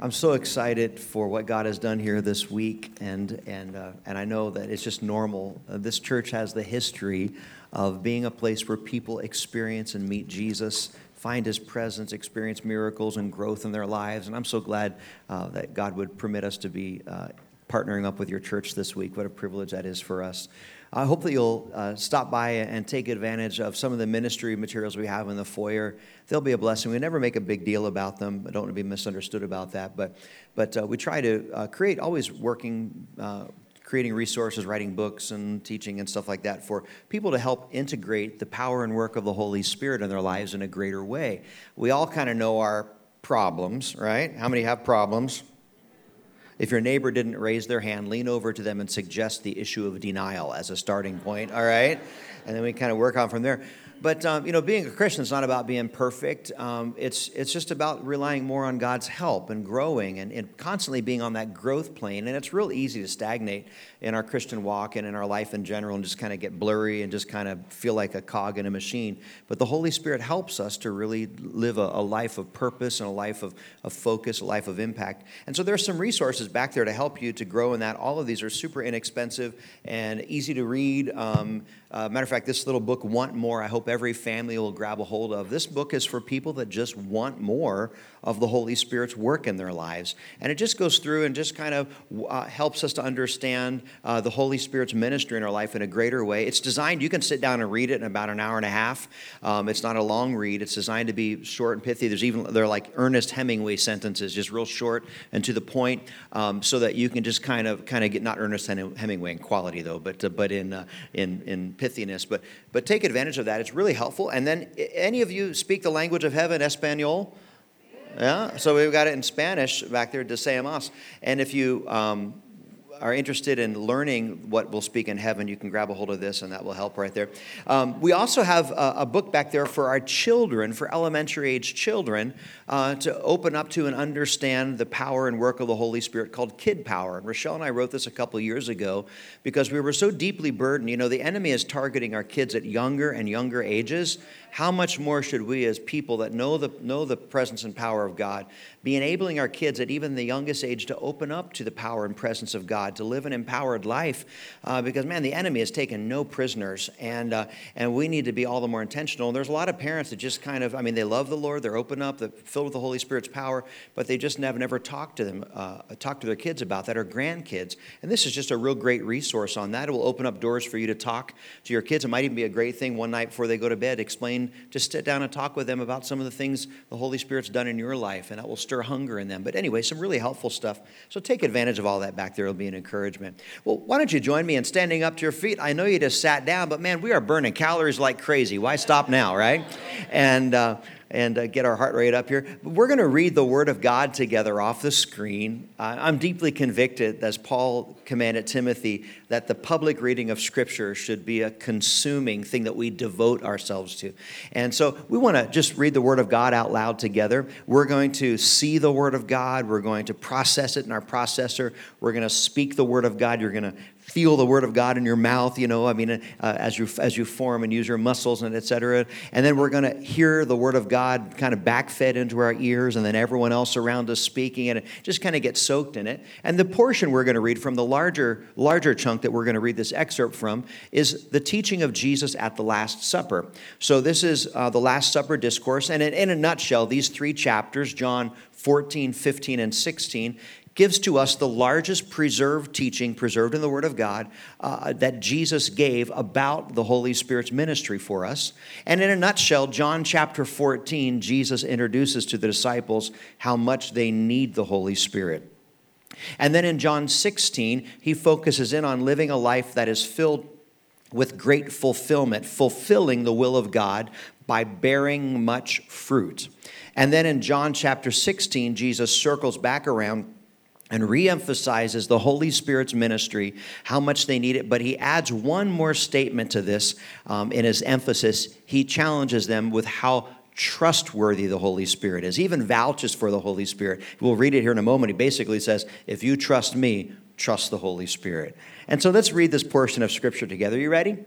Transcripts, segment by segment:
I'm so excited for what God has done here this week, and and uh, and I know that it's just normal. Uh, this church has the history of being a place where people experience and meet Jesus, find His presence, experience miracles and growth in their lives. And I'm so glad uh, that God would permit us to be uh, partnering up with your church this week. What a privilege that is for us. I hope that you'll uh, stop by and take advantage of some of the ministry materials we have in the foyer. They'll be a blessing. We never make a big deal about them. I don't want to be misunderstood about that. But, but uh, we try to uh, create, always working, uh, creating resources, writing books and teaching and stuff like that for people to help integrate the power and work of the Holy Spirit in their lives in a greater way. We all kind of know our problems, right? How many have problems? If your neighbor didn't raise their hand, lean over to them and suggest the issue of denial as a starting point, all right? And then we kind of work on from there. But um, you know, being a Christian is not about being perfect. Um, it's it's just about relying more on God's help and growing and, and, constantly being on that growth plane. And it's real easy to stagnate in our Christian walk and in our life in general, and just kind of get blurry and just kind of feel like a cog in a machine. But the Holy Spirit helps us to really live a, a life of purpose and a life of, of focus, a life of impact. And so there's some resources back there to help you to grow in that. All of these are super inexpensive and easy to read. Um, uh, matter of fact, this little book, Want More, I hope every family will grab a hold of. This book is for people that just want more of the Holy Spirit's work in their lives. And it just goes through and just kind of uh, helps us to understand uh, the Holy Spirit's ministry in our life in a greater way. It's designed, you can sit down and read it in about an hour and a half. Um, it's not a long read, it's designed to be short and pithy. There's even, they're like Ernest Hemingway sentences, just real short and to the point, um, so that you can just kind of, kind of get, not Ernest Hemingway in quality though, but, uh, but in, uh, in, in pithiness. But, but take advantage of that. It's really helpful. And then, any of you speak the language of heaven, Espanol? Yeah, so we've got it in Spanish back there, Deseamos. And if you um, are interested in learning what we'll speak in heaven, you can grab a hold of this, and that will help right there. Um, we also have a, a, book back there for our children, for elementary age children, uh, to open up to and understand the power and work of the Holy Spirit called Kid Power. And Rochelle and I wrote this a couple years ago because we were so deeply burdened. You know, the enemy is targeting our kids at younger and younger ages how much more should we, as people that know the, know the presence and power of God, be enabling our kids at even the youngest age to open up to the power and presence of God, to live an empowered life? Uh, because, man, the enemy has taken no prisoners, and, uh, and we need to be all the more intentional. And there's a lot of parents that just kind of, I mean, they love the Lord, they're open up, they're filled with the Holy Spirit's power, but they just never, never talk to them, uh, talk to their kids about that, or grandkids. And this is just a real great resource on that. It will open up doors for you to talk to your kids. It might even be a great thing one night before they go to bed, explain just sit down and talk with them about some of the things the Holy Spirit's done in your life, and that will stir hunger in them. But anyway, some really helpful stuff. So take advantage of all that back there. It'll be an encouragement. Well, why don't you join me in standing up to your feet? I know you just sat down, but man, we are burning calories like crazy. Why stop now, right? And uh, and uh, get our heart rate up here. We're going to read the Word of God together off the screen. Uh, I'm deeply convicted, as Paul commanded Timothy, that the public reading of Scripture should be a consuming thing that we devote ourselves to. And so we want to just read the Word of God out loud together. We're going to see the Word of God, we're going to process it in our processor, we're going to speak the Word of God. You're going to feel the word of God in your mouth, you know, I mean, uh, as, you, as you form and use your muscles and etc. And then we're going to hear the word of God kind of backfed into our ears and then everyone else around us speaking and just kind of get soaked in it. And the portion we're going to read from the larger, larger chunk that we're going to read this excerpt from is the teaching of Jesus at the Last Supper. So this is uh, the Last Supper discourse. And in, in a nutshell, these three chapters, John 14, 15, and 16, gives to us the largest preserved teaching, preserved in the Word of God, uh, that Jesus gave about the Holy Spirit's ministry for us. And in a nutshell, John chapter 14, Jesus introduces to the disciples how much they need the Holy Spirit. And then in John 16, he focuses in on living a life that is filled with great fulfillment, fulfilling the will of God by bearing much fruit. And then in John chapter 16, Jesus circles back around and reemphasizes the Holy Spirit's ministry, how much they need it. But he adds one more statement to this um, in his emphasis. He challenges them with how trustworthy the Holy Spirit is, he even vouches for the Holy Spirit. We'll read it here in a moment. He basically says, If you trust me, trust the Holy Spirit. And so let's read this portion of Scripture together. You ready?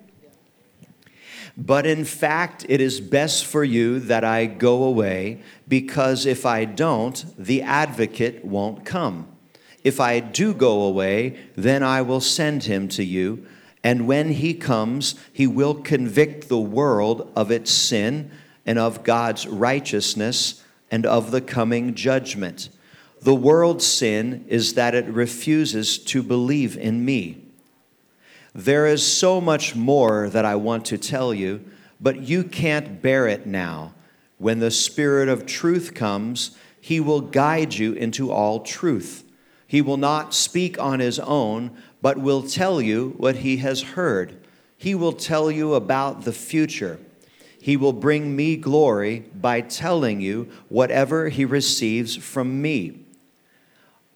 But in fact, it is best for you that I go away, because if I don't, the advocate won't come. If I do go away, then I will send him to you. And when he comes, he will convict the world of its sin and of God's righteousness and of the coming judgment. The world's sin is that it refuses to believe in me. There is so much more that I want to tell you, but you can't bear it now. When the Spirit of truth comes, he will guide you into all truth. He will not speak on his own, but will tell you what he has heard. He will tell you about the future. He will bring me glory by telling you whatever he receives from me.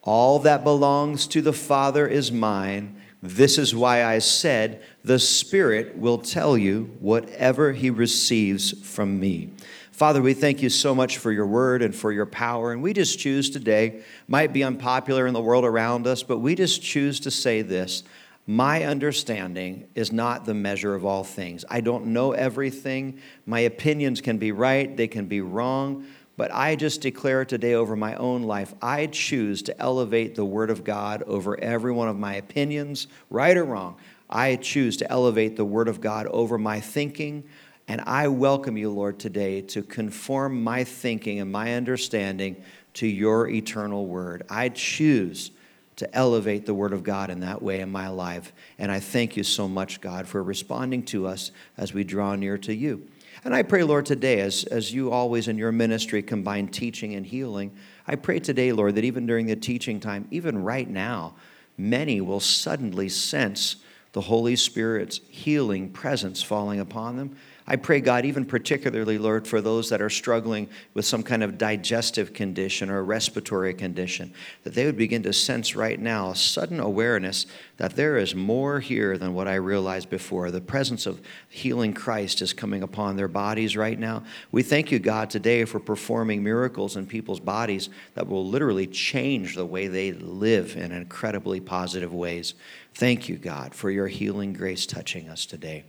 All that belongs to the Father is mine. This is why I said, The Spirit will tell you whatever He receives from me. Father, we thank you so much for your word and for your power. And we just choose today, might be unpopular in the world around us, but we just choose to say this My understanding is not the measure of all things. I don't know everything. My opinions can be right, they can be wrong. But I just declare today over my own life, I choose to elevate the Word of God over every one of my opinions, right or wrong. I choose to elevate the Word of God over my thinking. And I welcome you, Lord, today to conform my thinking and my understanding to your eternal Word. I choose to elevate the Word of God in that way in my life. And I thank you so much, God, for responding to us as we draw near to you. And I pray, Lord, today, as, as you always in your ministry combine teaching and healing, I pray today, Lord, that even during the teaching time, even right now, many will suddenly sense the Holy Spirit's healing presence falling upon them. I pray, God, even particularly, Lord, for those that are struggling with some kind of digestive condition or respiratory condition, that they would begin to sense right now a sudden awareness that there is more here than what I realized before. The presence of healing Christ is coming upon their bodies right now. We thank you, God, today for performing miracles in people's bodies that will literally change the way they live in incredibly positive ways. Thank you, God, for your healing grace touching us today.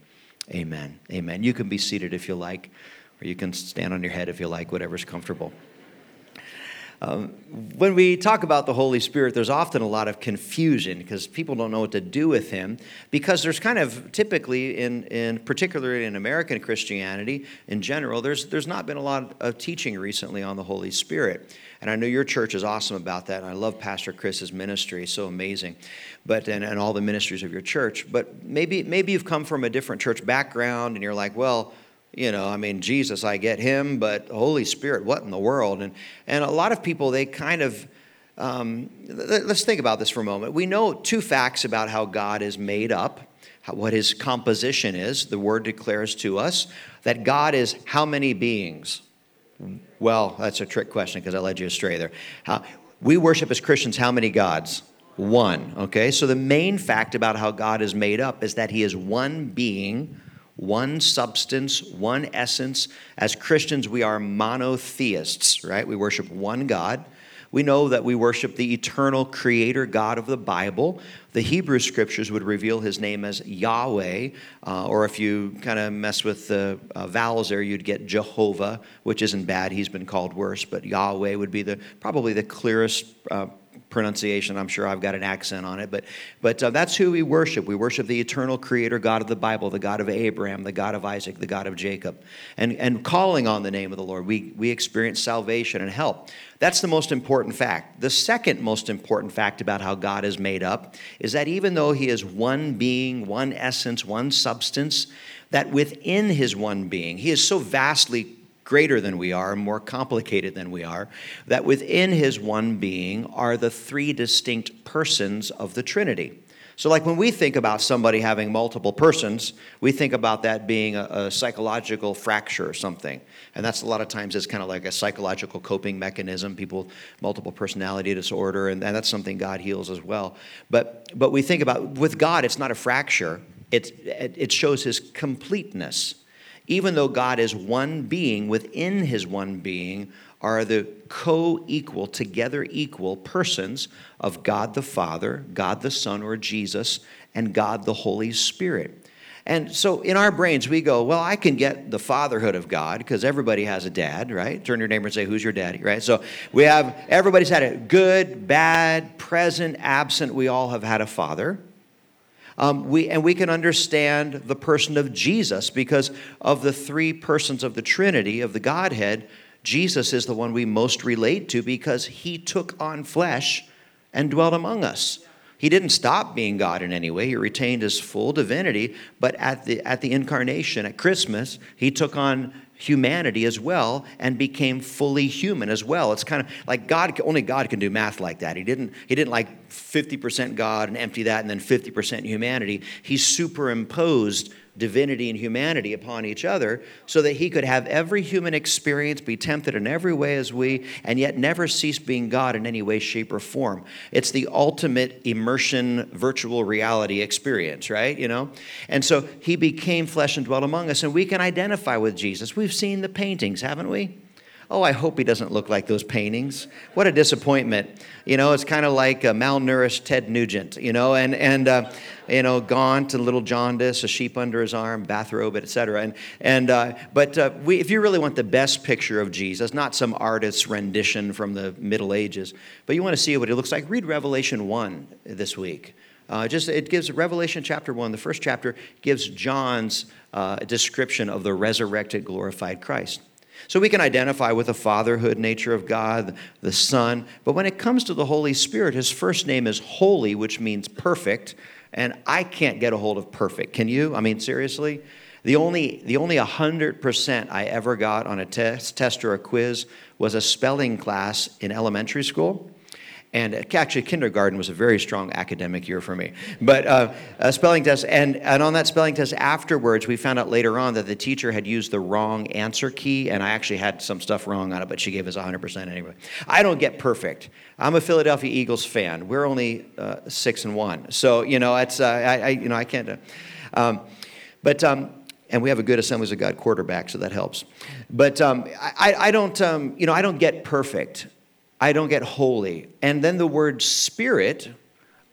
Amen. Amen. You can be seated if you like, or you can stand on your head if you like, whatever's comfortable. Um, when we talk about the Holy Spirit, there's often a lot of confusion because people don't know what to do with him. Because there's kind of typically, in, in particularly in American Christianity in general, there's, there's not been a lot of teaching recently on the Holy Spirit. And I know your church is awesome about that. And I love Pastor Chris's ministry, it's so amazing. But and, and all the ministries of your church. But maybe maybe you've come from a different church background and you're like, well, you know, I mean, Jesus, I get him, but Holy Spirit, what in the world? And and a lot of people they kind of um, let's think about this for a moment. We know two facts about how God is made up, how, what his composition is. The word declares to us that God is how many beings? Well, that's a trick question because I led you astray there. How, we worship as Christians how many gods? One. Okay, so the main fact about how God is made up is that He is one being, one substance, one essence. As Christians, we are monotheists, right? We worship one God. We know that we worship the eternal creator God of the Bible. The Hebrew scriptures would reveal his name as Yahweh, uh, or if you kind of mess with the uh, vowels there, you'd get Jehovah, which isn't bad. He's been called worse, but Yahweh would be the probably the clearest uh, pronunciation. I'm sure I've got an accent on it, but, but uh, that's who we worship. We worship the eternal creator God of the Bible, the God of Abraham, the God of Isaac, the God of Jacob. And, and calling on the name of the Lord, we, we experience salvation and help. That's the most important fact. The second most important fact about how God is made up is that even though He is one being, one essence, one substance, that within His one being, He is so vastly greater than we are, more complicated than we are, that within his one being are the three distinct persons of the Trinity. So, like when we think about somebody having multiple persons, we think about that being a, a, psychological fracture or something. And that's a lot of times it's kind of like a psychological coping mechanism, people multiple personality disorder, and, and that's something God heals as well. But, but we think about with God, it's not a fracture, it, it shows his completeness even though God is one being, within his one being are the co equal, together equal persons of God the Father, God the Son, or Jesus, and God the Holy Spirit. And so in our brains, we go, well, I can get the fatherhood of God because everybody has a dad, right? Turn to your neighbor and say, who's your daddy, right? So we have, everybody's had a good, bad, present, absent. We all have had a father. Um, we, and we can understand the person of Jesus because of the three persons of the Trinity, of the Godhead, Jesus is the one we most relate to because he took on flesh and dwelt among us. He didn't stop being God in any way. He retained his full divinity, but at the, at the incarnation, at Christmas, he took on humanity as well and became fully human as well. It's kind of like God only God can do math like that. He didn't he didn't like 50% God and empty that and then 50% humanity. He superimposed divinity and humanity upon each other so that he could have every human experience, be tempted in every way as we, and yet never cease being God in any way, shape, or form. It's the ultimate immersion virtual reality experience, right? You know? And so he became flesh and dwelt among us, and we can identify with Jesus. We've seen the paintings, haven't we? Oh, I hope he doesn't look like those paintings. What a disappointment. You know, it's kind of like a malnourished Ted Nugent, you know, and, and uh, you know, gaunt and little jaundice, a sheep under his arm, bathrobe, etc. And, and, uh, but uh, we, if you really want the best picture of Jesus, not some artist's rendition from the Middle Ages, but you want to see what he looks like, read Revelation 1 this week. Uh, just it gives Revelation chapter one. The first chapter gives John's uh, description of the resurrected, glorified Christ. So we can identify with the fatherhood nature of God, the Son. But when it comes to the Holy Spirit, his first name is holy, which means perfect. And I can't get a hold of perfect. Can you? I mean, seriously? The only, the only 100% I ever got on a test, test or a quiz was a spelling class in elementary school. And actually, kindergarten was a very strong academic year for me. But uh, a spelling test, and, and on that spelling test afterwards, we found out later on that the teacher had used the wrong answer key, and I actually had some stuff wrong on it, but she gave us 100% anyway. I don't get perfect. I'm a Philadelphia Eagles fan. We're only uh, six and one, so you know, it's uh, I, I, you know I can't. Uh, um, but um, and we have a good Assemblies of God quarterback, so that helps. But um, I, I, don't, um, you know, I don't get perfect. I don't get holy. And then the word spirit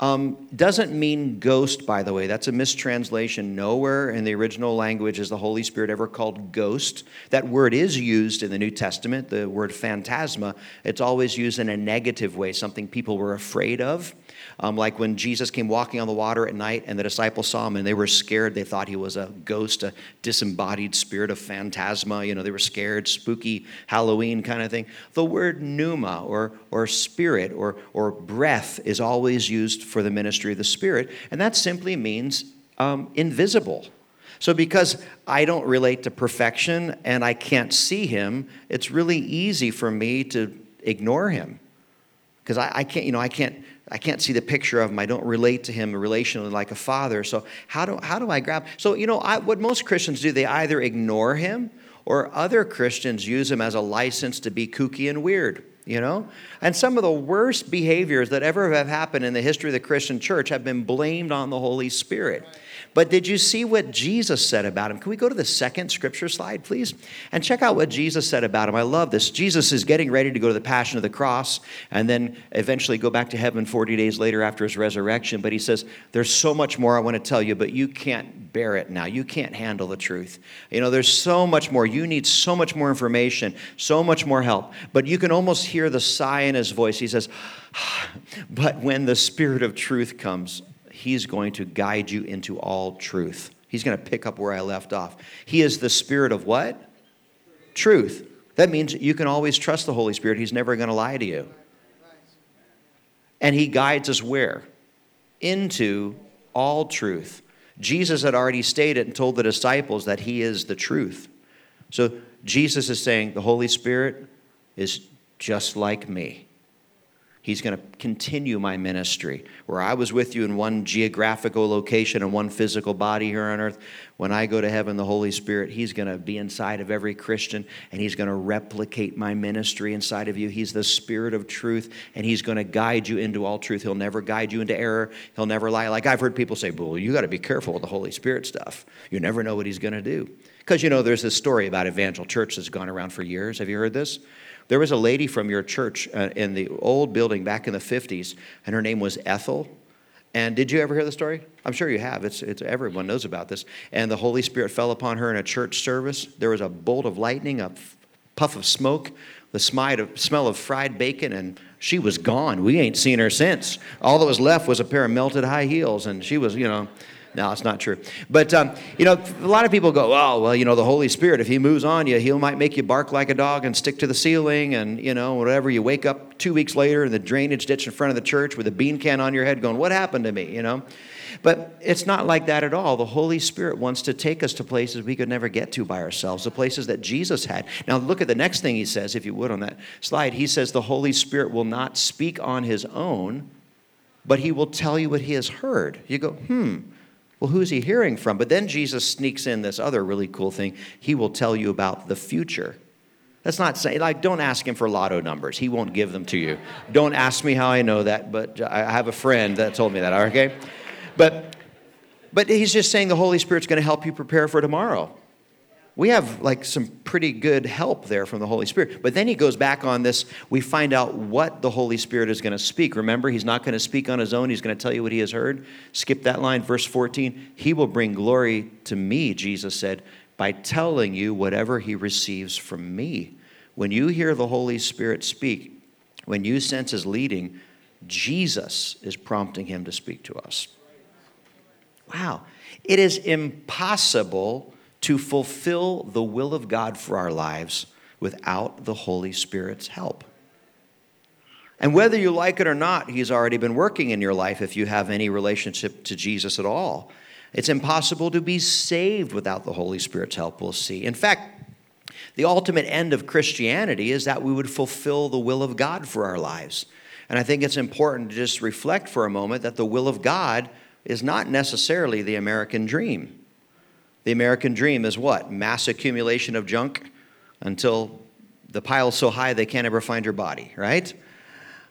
um, doesn't mean ghost, by the way. That's a mistranslation. Nowhere in the original language is the Holy Spirit ever called ghost. That word is used in the New Testament, the word phantasma. It's always used in a negative way, something people were afraid of. Um, like when Jesus came walking on the water at night and the disciples saw him and they were scared. They thought he was a ghost, a disembodied spirit of phantasma. You know, they were scared, spooky Halloween kind of thing. The word pneuma or, or spirit or, or breath is always used for the ministry of the Spirit, and that simply means um, invisible. So, because I don't relate to perfection and I can't see him, it's really easy for me to ignore him. Because I, I, can't, you know, I can't I can't see the picture of him. I don't relate to him relationally like a father. So how do, how do I grab? So, you know, I, what most Christians do, they either ignore him or other Christians use him as a license to be kooky and weird, you know? And some of the worst behaviors that ever have happened in the history of the Christian church have been blamed on the Holy Spirit. But did you see what Jesus said about him? Can we go to the second scripture slide, please? And check out what Jesus said about him. I love this. Jesus is getting ready to go to the Passion of the Cross and then eventually go back to heaven 40 days later after his resurrection. But he says, There's so much more I want to tell you, but you can't bear it now. You can't handle the truth. You know, there's so much more. You need so much more information, so much more help. But you can almost hear the sigh in his voice. He says, But when the Spirit of truth comes, He's going to guide you into all truth. He's going to pick up where I left off. He is the Spirit of what? Truth. That means you can always trust the Holy Spirit. He's never going to lie to you. And He guides us where? Into all truth. Jesus had already stated and told the disciples that He is the truth. So Jesus is saying the Holy Spirit is just like me. He's going to continue my ministry. Where I was with you in one geographical location and one physical body here on earth, when I go to heaven, the Holy Spirit, He's going to be inside of every Christian and He's going to replicate my ministry inside of you. He's the Spirit of truth and He's going to guide you into all truth. He'll never guide you into error. He'll never lie. Like I've heard people say, well, you got to be careful with the Holy Spirit stuff. You never know what He's going to do. Because, you know, there's this story about Evangel Church that's gone around for years. Have you heard this? There was a lady from your church uh, in the old building back in the 50s, and her name was Ethel. And did you ever hear the story? I'm sure you have. It's, it's everyone knows about this. And the Holy Spirit fell upon her in a church service. There was a bolt of lightning, a puff of smoke, the smell of fried bacon, and she was gone. We ain't seen her since. All that was left was a pair of melted high heels, and she was, you know, no, it's not true. But, um, you know, a lot of people go, oh, well, you know, the Holy Spirit, if He moves on you, He might make you bark like a dog and stick to the ceiling and, you know, whatever. You wake up two weeks later in the drainage ditch in front of the church with a bean can on your head going, what happened to me, you know? But it's not like that at all. The Holy Spirit wants to take us to places we could never get to by ourselves, the places that Jesus had. Now, look at the next thing He says, if you would, on that slide. He says the Holy Spirit will not speak on His own, but He will tell you what He has heard. You go, hmm well, who's he hearing from? But then Jesus sneaks in this other really cool thing. He will tell you about the future. That's not saying, like, don't ask him for lotto numbers. He won't give them to you. Don't ask me how I know that, but I have a friend that told me that, okay? But, but he's just saying the Holy Spirit's going to help you prepare for tomorrow we have like some pretty good help there from the Holy Spirit. But then he goes back on this. We find out what the Holy Spirit is going to speak. Remember, he's not going to speak on his own. He's going to tell you what he has heard. Skip that line, verse 14. He will bring glory to me, Jesus said, by telling you whatever he receives from me. When you hear the Holy Spirit speak, when you sense his leading, Jesus is prompting him to speak to us. Wow. It is impossible to fulfill the will of God for our lives without the Holy Spirit's help. And whether you like it or not, He's already been working in your life if you have any relationship to Jesus at all. It's impossible to be saved without the Holy Spirit's help, we'll see. In fact, the ultimate end of Christianity is that we would fulfill the will of God for our lives. And I think it's important to just reflect for a moment that the will of God is not necessarily the American dream. The American dream is what? Mass accumulation of junk until the pile's so high they can't ever find your body, right?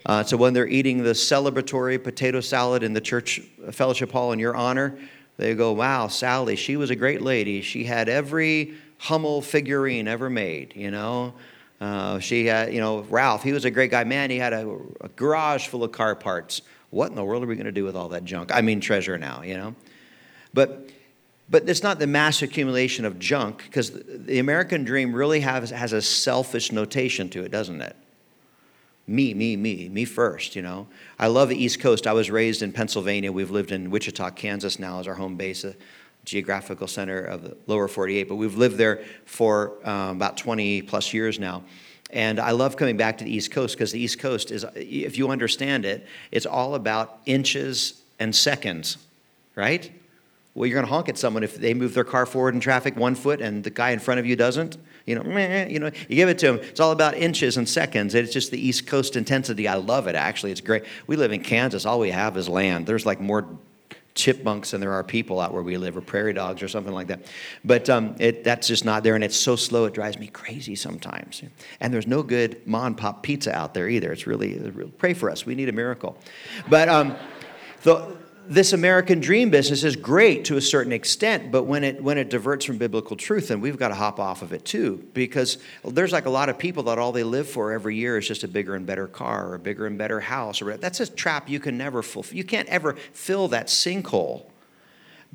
Uh, so when they're eating the celebratory potato salad in the church fellowship hall in your honor, they go, wow, Sally, she was a great lady. She had every Hummel figurine ever made, you know. Uh, she had, you know, Ralph, he was a great guy. Man, he had a, a garage full of car parts. What in the world are we going to do with all that junk? I mean, treasure now, you know. But but it's not the mass accumulation of junk, because the American dream really has, has a selfish notation to it, doesn't it? Me, me, me, me first, you know. I love the East Coast. I was raised in Pennsylvania. We've lived in Wichita, Kansas now as our home base, geographical center of the lower 48. But we've lived there for um, about 20 plus years now. And I love coming back to the East Coast because the East Coast is, if you understand it, it's all about inches and seconds, right? Well, you're going to honk at someone if they move their car forward in traffic one foot and the guy in front of you doesn't. You know, meh, you know, you give it to them. It's all about inches and seconds. It's just the East Coast intensity. I love it. Actually, it's great. We live in Kansas. All we have is land. There's like more chipmunks than there are people out where we live, or prairie dogs, or something like that. But um, it, that's just not there, and it's so slow it drives me crazy sometimes. And there's no good mom and pop pizza out there either. It's really pray for us. We need a miracle. But um, the this American dream business is great to a certain extent, but when it when it diverts from biblical truth, then we've got to hop off of it too. Because there's like a lot of people that all they live for every year is just a bigger and better car or a bigger and better house. Or that's a trap you can never fulfill. You can't ever fill that sinkhole.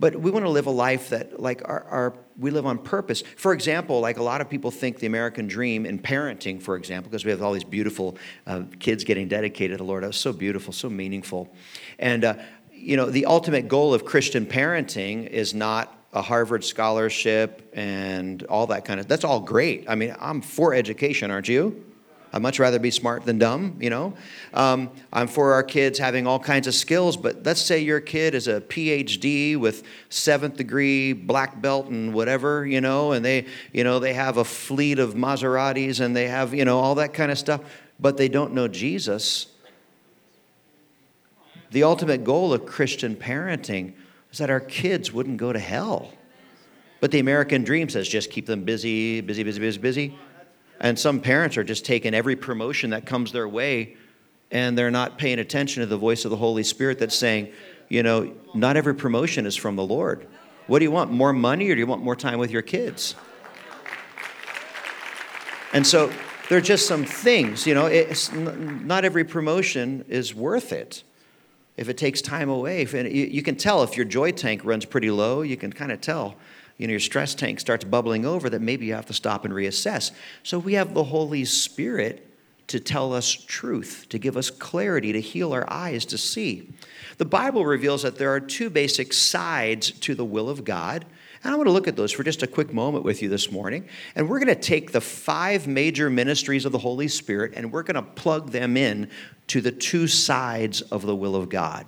But we want to live a life that, like, our, our, we live on purpose. For example, like a lot of people think the American dream in parenting, for example, because we have all these beautiful uh, kids getting dedicated to the Lord. That was so beautiful, so meaningful. And uh, you know, the ultimate goal of Christian parenting is not a Harvard scholarship and all that kind of that's all great. I mean, I'm for education, aren't you? I'd much rather be smart than dumb, you know. Um, I'm for our kids having all kinds of skills, but let's say your kid is a PhD with seventh degree black belt and whatever, you know, and they, you know, they have a fleet of Maseratis and they have, you know, all that kind of stuff, but they don't know Jesus the ultimate goal of Christian parenting is that our kids wouldn't go to hell. But the American dream says just keep them busy, busy, busy, busy, busy. And some parents are just taking every promotion that comes their way and they're not paying attention to the voice of the Holy Spirit that's saying, you know, not every promotion is from the Lord. What do you want? More money or do you want more time with your kids? And so there are just some things, you know, it's, not every promotion is worth it. If it takes time away, if you can tell if your joy tank runs pretty low, you can kind of tell you know, your stress tank starts bubbling over, that maybe you have to stop and reassess. So we have the Holy Spirit to tell us truth, to give us clarity, to heal our eyes to see. The Bible reveals that there are two basic sides to the will of God. And I want to look at those for just a quick moment with you this morning. And we're going to take the five major ministries of the Holy Spirit and we're going to plug them in to the two sides of the will of God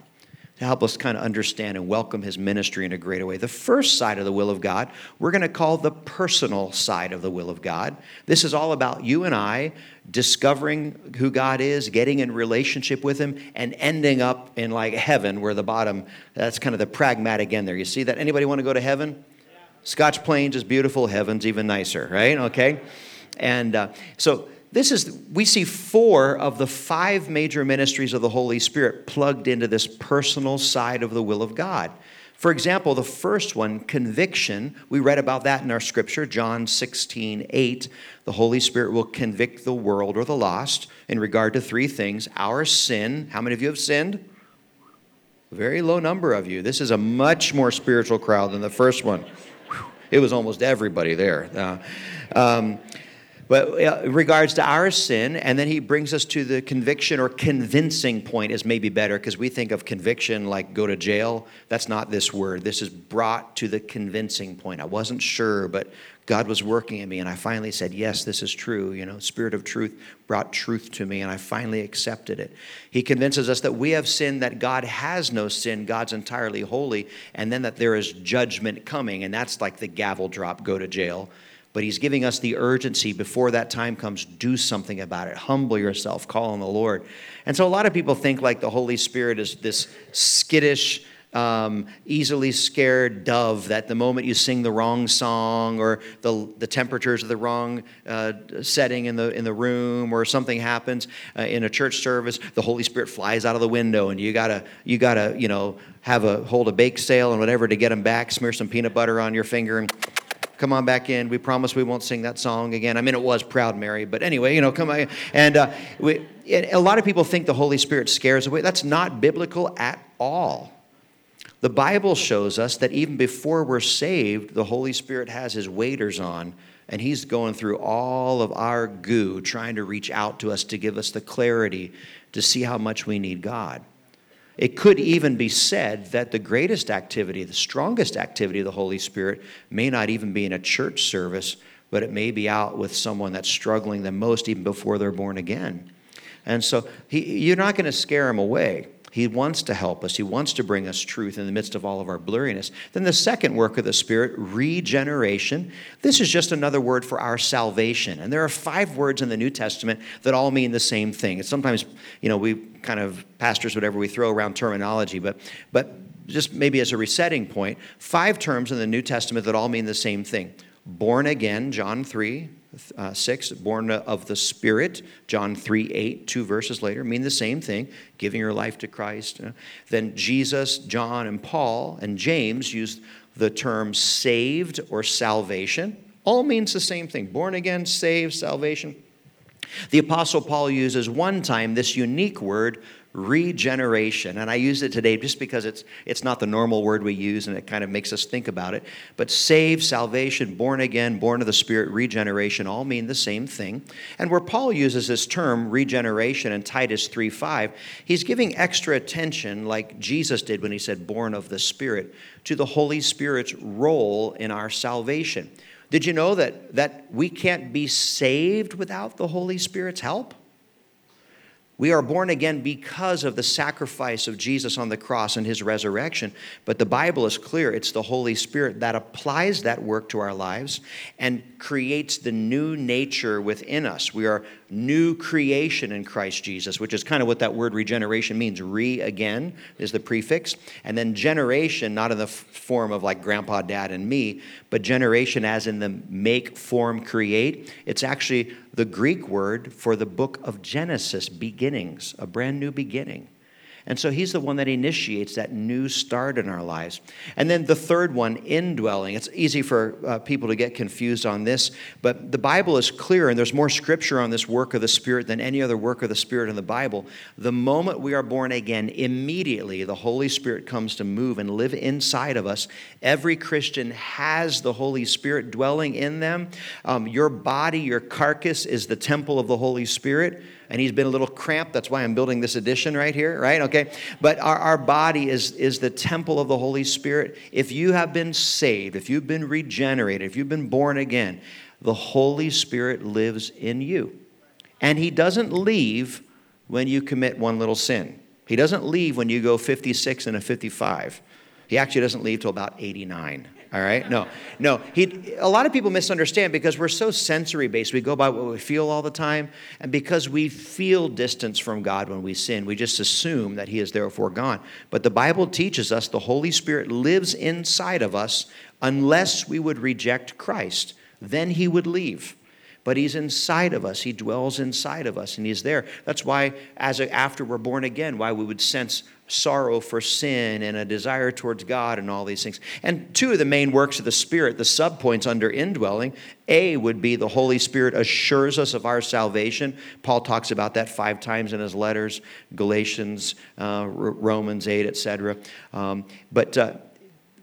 to help us kind of understand and welcome his ministry in a greater way. The first side of the will of God, we're going to call the personal side of the will of God. This is all about you and I discovering who God is, getting in relationship with him, and ending up in like heaven, where the bottom, that's kind of the pragmatic end there. You see that? Anybody want to go to heaven? Scotch Plains is beautiful, heaven's even nicer, right? Okay? And uh, so, this is we see four of the five major ministries of the holy spirit plugged into this personal side of the will of god. For example the first one conviction we read about that in our scripture john 16 8 the holy spirit will convict the world or the lost in regard to three things our sin. How many of you have sinned? Very low number of you. This is a much more spiritual crowd than the first one it was almost everybody there uh, um, but in regards to our sin, and then he brings us to the conviction or convincing point is maybe better because we think of conviction like go to jail. That's not this word. This is brought to the convincing point. I wasn't sure, but God was working in me, and I finally said, Yes, this is true. You know, Spirit of truth brought truth to me, and I finally accepted it. He convinces us that we have sinned, that God has no sin, God's entirely holy, and then that there is judgment coming, and that's like the gavel drop go to jail but he's giving us the urgency before that time comes do something about it humble yourself call on the lord and so a lot of people think like the holy spirit is this skittish um, easily scared dove that the moment you sing the wrong song or the, the temperatures of the wrong uh, setting in the, in the room or something happens uh, in a church service the holy spirit flies out of the window and you gotta you gotta you know have a hold a bake sale and whatever to get them back smear some peanut butter on your finger and come on back in. We promise we won't sing that song again. I mean, it was Proud Mary, but anyway, you know, come on. And uh, we, a lot of people think the Holy Spirit scares away. That's not biblical at all. The Bible shows us that even before we're saved, the Holy Spirit has his waders on, and he's going through all of our goo, trying to reach out to us to give us the clarity to see how much we need God. It could even be said that the greatest activity, the strongest activity of the Holy Spirit may not even be in a church service, but it may be out with someone that's struggling the most even before they're born again. And so he, you're not going to scare them away. He wants to help us. He wants to bring us truth in the midst of all of our blurriness. Then the second work of the Spirit, regeneration. This is just another word for our salvation. And there are five words in the New Testament that all mean the same thing. It's sometimes, you know, we kind of pastors, whatever, we throw around terminology, but but just maybe as a resetting point, five terms in the New Testament that all mean the same thing. Born again, John 3, uh, 6, born of the Spirit, John 3 8, two verses later, mean the same thing, giving your life to Christ. Uh, then Jesus, John, and Paul and James used the term saved or salvation. All means the same thing born again, saved, salvation. The Apostle Paul uses one time this unique word regeneration. And I use it today just because it's, it's not the normal word we use and it kind of makes us think about it. But save, salvation, born again, born of the Spirit, regeneration all mean the same thing. And where Paul uses this term, regeneration, in Titus 3 5, he's giving extra attention, like Jesus did when he said born of the Spirit, to the Holy Spirit's role in our salvation. Did you know that, that we can't be saved without the Holy Spirit's help? We are born again because of the sacrifice of Jesus on the cross and his resurrection. But the Bible is clear it's the Holy Spirit that applies that work to our lives and creates the new nature within us. We are new creation in Christ Jesus, which is kind of what that word regeneration means. Re again is the prefix. And then generation, not in the form of like grandpa, dad, and me, but generation as in the make, form, create. It's actually the Greek word for the book of Genesis, beginnings, a brand new beginning. And so he's the one that initiates that new start in our lives. And then the third one, indwelling. It's easy for uh, people to get confused on this, but the Bible is clear, and there's more scripture on this work of the Spirit than any other work of the Spirit in the Bible. The moment we are born again, immediately the Holy Spirit comes to move and live inside of us. Every Christian has the Holy Spirit dwelling in them. Um, your body, your carcass, is the temple of the Holy Spirit and he's been a little cramped. That's why I'm building this addition right here, right? Okay. But our, our body is, is the temple of the Holy Spirit. If you have been saved, if you've been regenerated, if you've been born again, the Holy Spirit lives in you. And he doesn't leave when you commit one little sin. He doesn't leave when you go 56 and a 55. He actually doesn't leave till about 89 all right? No. No. He a lot of people misunderstand because we're so sensory based we go by what we feel all the time and because we feel distance from god when we sin we just assume that he is therefore gone. But the bible teaches us the holy spirit lives inside of us unless we would reject christ. Then he would leave. But he's inside of us. He dwells inside of us and he's there. That's why as a, after we're born again why we would sense sorrow for sin and a desire towards God and all these things. And two of the main works of the Spirit, the subpoints under indwelling, A would be the Holy Spirit assures us of our salvation. Paul talks about that five times in his letters, Galatians, uh, Romans 8, etc. Um, but uh,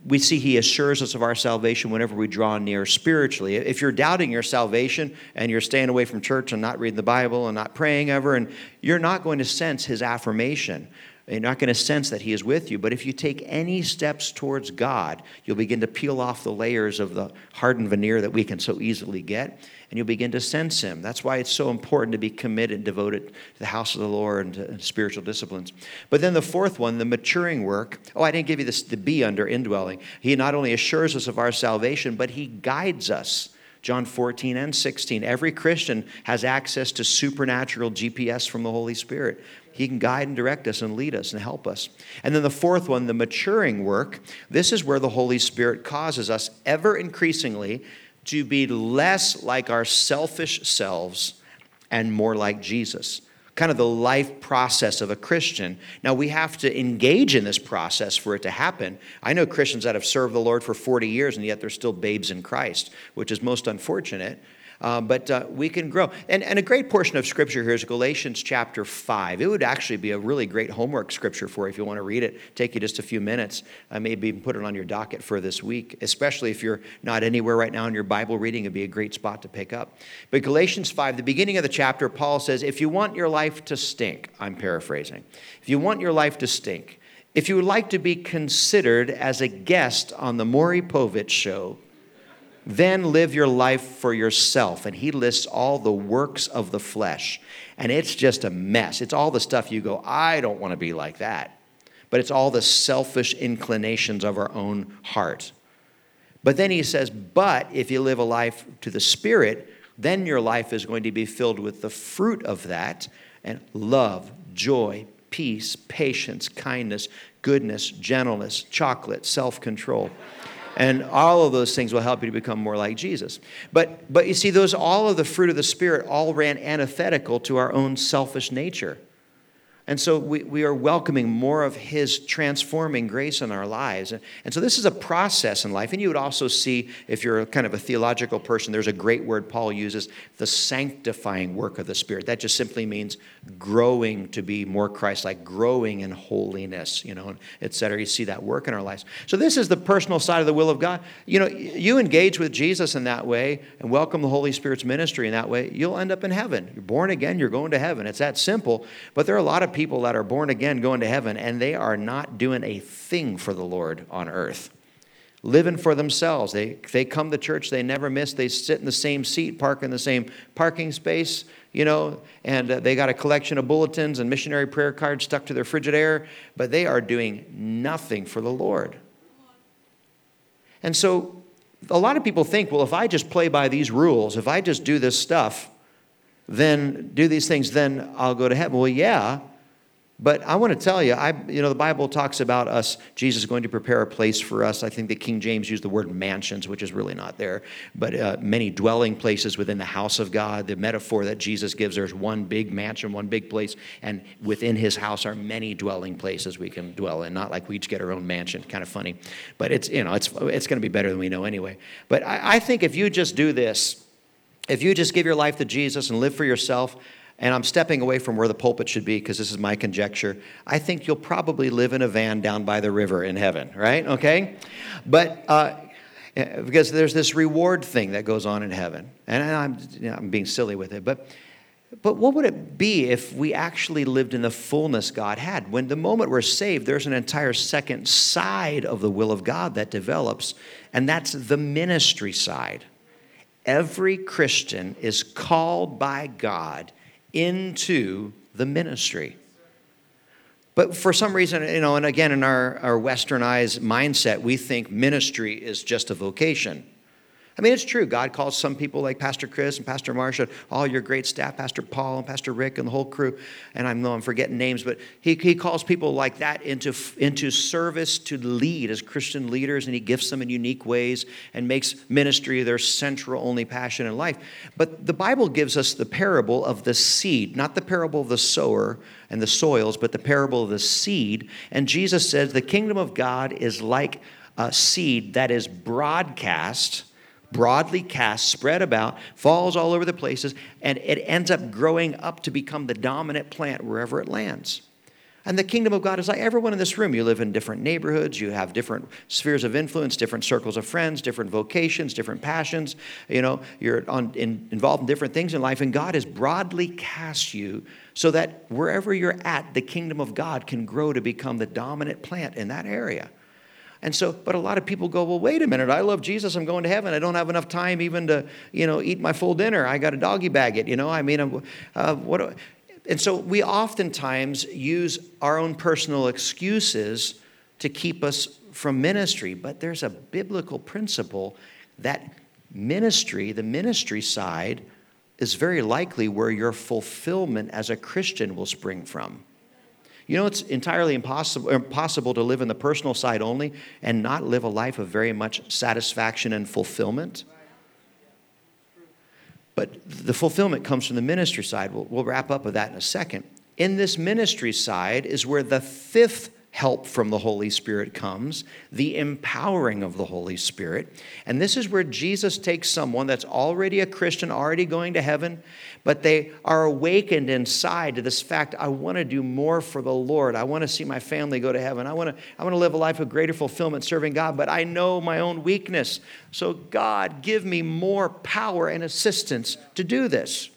we see he assures us of our salvation whenever we draw near spiritually. If you're doubting your salvation and you're staying away from church and not reading the Bible and not praying ever, and you're not going to sense his affirmation. You're not going to sense that He is with you. But if you take any steps towards God, you'll begin to peel off the layers of the hardened veneer that we can so easily get, and you'll begin to sense Him. That's why it's so important to be committed, devoted to the house of the Lord and to spiritual disciplines. But then the fourth one, the maturing work. Oh, I didn't give you this, the B under indwelling. He not only assures us of our salvation, but He guides us. John 14 and 16. Every Christian has access to supernatural GPS from the Holy Spirit. He can guide and direct us and lead us and help us. And then the fourth one, the maturing work. This is where the Holy Spirit causes us ever increasingly to be less like our selfish selves and more like Jesus. Kind of the life process of a Christian. Now, we have to engage in this process for it to happen. I know Christians that have served the Lord for 40 years and yet they're still babes in Christ, which is most unfortunate uh, but uh, we can grow. And, and a great portion of scripture here is Galatians chapter 5. It would actually be a really great homework scripture for you if you want to read it. Take you just a few minutes. I maybe even put it on your docket for this week, especially if you're not anywhere right now in your Bible reading. It'd be a great spot to pick up. But Galatians 5, the beginning of the chapter, Paul says, If you want your life to stink, I'm paraphrasing, if you want your life to stink, if you would like to be considered as a guest on the Maury Povich show, then live your life for yourself. And he lists all the works of the flesh. And it's just a mess. It's all the stuff you go, I don't want to be like that. But it's all the selfish inclinations of our own heart. But then he says, But if you live a life to the Spirit, then your life is going to be filled with the fruit of that and love, joy, peace, patience, kindness, goodness, gentleness, chocolate, self control. And all of those things will help you to become more like Jesus. But, but you see, those all of the fruit of the Spirit all ran antithetical to our own selfish nature. And so we, we are welcoming more of His transforming grace in our lives. And, and so this is a process in life. And you would also see, if you're kind of a theological person, there's a great word Paul uses the sanctifying work of the Spirit. That just simply means growing to be more Christ like, growing in holiness, you know, et cetera. You see that work in our lives. So this is the personal side of the will of God. You know, you engage with Jesus in that way and welcome the Holy Spirit's ministry in that way, you'll end up in heaven. You're born again, you're going to heaven. It's that simple. But there are a lot of people that are born again going to heaven, and they are not doing a thing for the Lord on earth. Living for themselves. They, they come to church, they never miss. They sit in the same seat, park in the same parking space, you know, and uh, they got a collection of bulletins and missionary prayer cards stuck to their Frigidaire, but they are doing nothing for the Lord. And so a lot of people think, well, if I just play by these rules, if I just do this stuff, then do these things, then I'll go to heaven. Well, yeah, But I want to tell you, I, you know, the Bible talks about us, Jesus going to prepare a place for us. I think that King James used the word mansions, which is really not there, but uh, many dwelling places within the house of God. The metaphor that Jesus gives, there's one big mansion, one big place, and within his house are many dwelling places we can dwell in. Not like we each get our own mansion, kind of funny. But it's, you know, it's, it's going to be better than we know anyway. But I, I think if you just do this, if you just give your life to Jesus and live for yourself, and I'm stepping away from where the pulpit should be because this is my conjecture. I think you'll probably live in a van down by the river in heaven, right? Okay? But uh, because there's this reward thing that goes on in heaven. And I'm, you know, I'm being silly with it. But, but what would it be if we actually lived in the fullness God had? When the moment we're saved, there's an entire second side of the will of God that develops, and that's the ministry side. Every Christian is called by God into the ministry. But for some reason, you know, and again, in our, our westernized mindset, we think ministry is just a vocation. I mean, it's true. God calls some people like Pastor Chris and Pastor Marsha, all your great staff, Pastor Paul and Pastor Rick and the whole crew. And I know I'm forgetting names, but he, he calls people like that into, into service to lead as Christian leaders, and he gifts them in unique ways and makes ministry their central only passion in life. But the Bible gives us the parable of the seed, not the parable of the sower and the soils, but the parable of the seed. And Jesus says the kingdom of God is like a seed that is broadcast broadly cast, spread about, falls all over the places, and it ends up growing up to become the dominant plant wherever it lands. And the kingdom of God is like everyone in this room. You live in different neighborhoods, you have different spheres of influence, different circles of friends, different vocations, different passions. You know, you're on, in, involved in different things in life, and God has broadly cast you so that wherever you're at, the kingdom of God can grow to become the dominant plant in that area. And so, but a lot of people go, well, wait a minute, I love Jesus, I'm going to heaven. I don't have enough time even to, you know, eat my full dinner. I got to doggy bag it, you know. I mean, uh, what? And so we oftentimes use our own personal excuses to keep us from ministry. But there's a biblical principle that ministry, the ministry side, is very likely where your fulfillment as a Christian will spring from. You know, it's entirely impossible, impossible to live in the personal side only and not live a life of very much satisfaction and fulfillment. But the fulfillment comes from the ministry side. We'll, we'll wrap up with that in a second. In this ministry side is where the fifth help from the Holy Spirit comes, the empowering of the Holy Spirit. And this is where Jesus takes someone that's already a Christian, already going to heaven, but they are awakened inside to this fact I want to do more for the Lord. I want to see my family go to heaven. I want to, I want to live a life of greater fulfillment serving God, but I know my own weakness. So, God, give me more power and assistance to do this.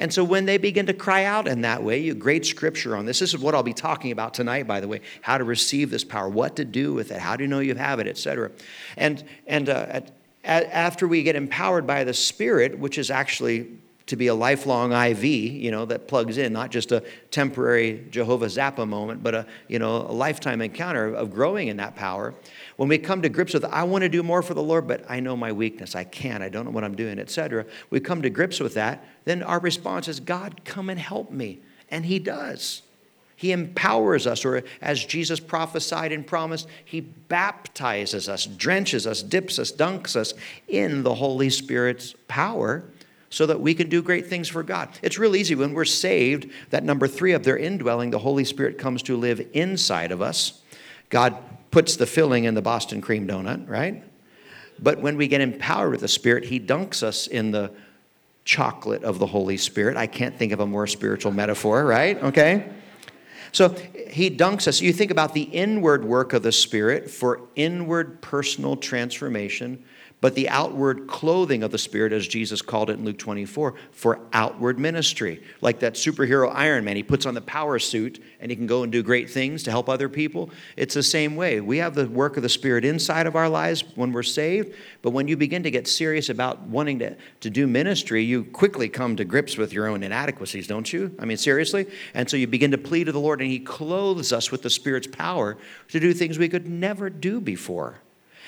And so when they begin to cry out in that way, you great scripture on this. This is what I'll be talking about tonight, by the way, how to receive this power, what to do with it, how do you know you have it, etc. And and uh, at, at, after we get empowered by the Spirit, which is actually to be a lifelong IV, you know, that plugs in, not just a temporary Jehovah Zappa moment, but a, you know, a lifetime encounter of growing in that power. When we come to grips with, I want to do more for the Lord, but I know my weakness. I can't. I don't know what I'm doing, etc. We come to grips with that. Then our response is, God, come and help me. And He does. He empowers us, or as Jesus prophesied and promised, He baptizes us, drenches us, dips us, dunks us in the Holy Spirit's power so that we can do great things for God. It's real easy when we're saved, that number three of their indwelling, the Holy Spirit comes to live inside of us. God puts the filling in the Boston cream donut, right? But when we get empowered with the Spirit, He dunks us in the chocolate of the Holy Spirit. I can't think of a more spiritual metaphor, right? Okay? So he dunks us. You think about the inward work of the Spirit for inward personal transformation but the outward clothing of the Spirit, as Jesus called it in Luke 24, for outward ministry. Like that superhero Iron Man, he puts on the power suit and he can go and do great things to help other people. It's the same way. We have the work of the Spirit inside of our lives when we're saved, but when you begin to get serious about wanting to, to do ministry, you quickly come to grips with your own inadequacies, don't you? I mean, seriously? And so you begin to plead to the Lord, and he clothes us with the Spirit's power to do things we could never do before.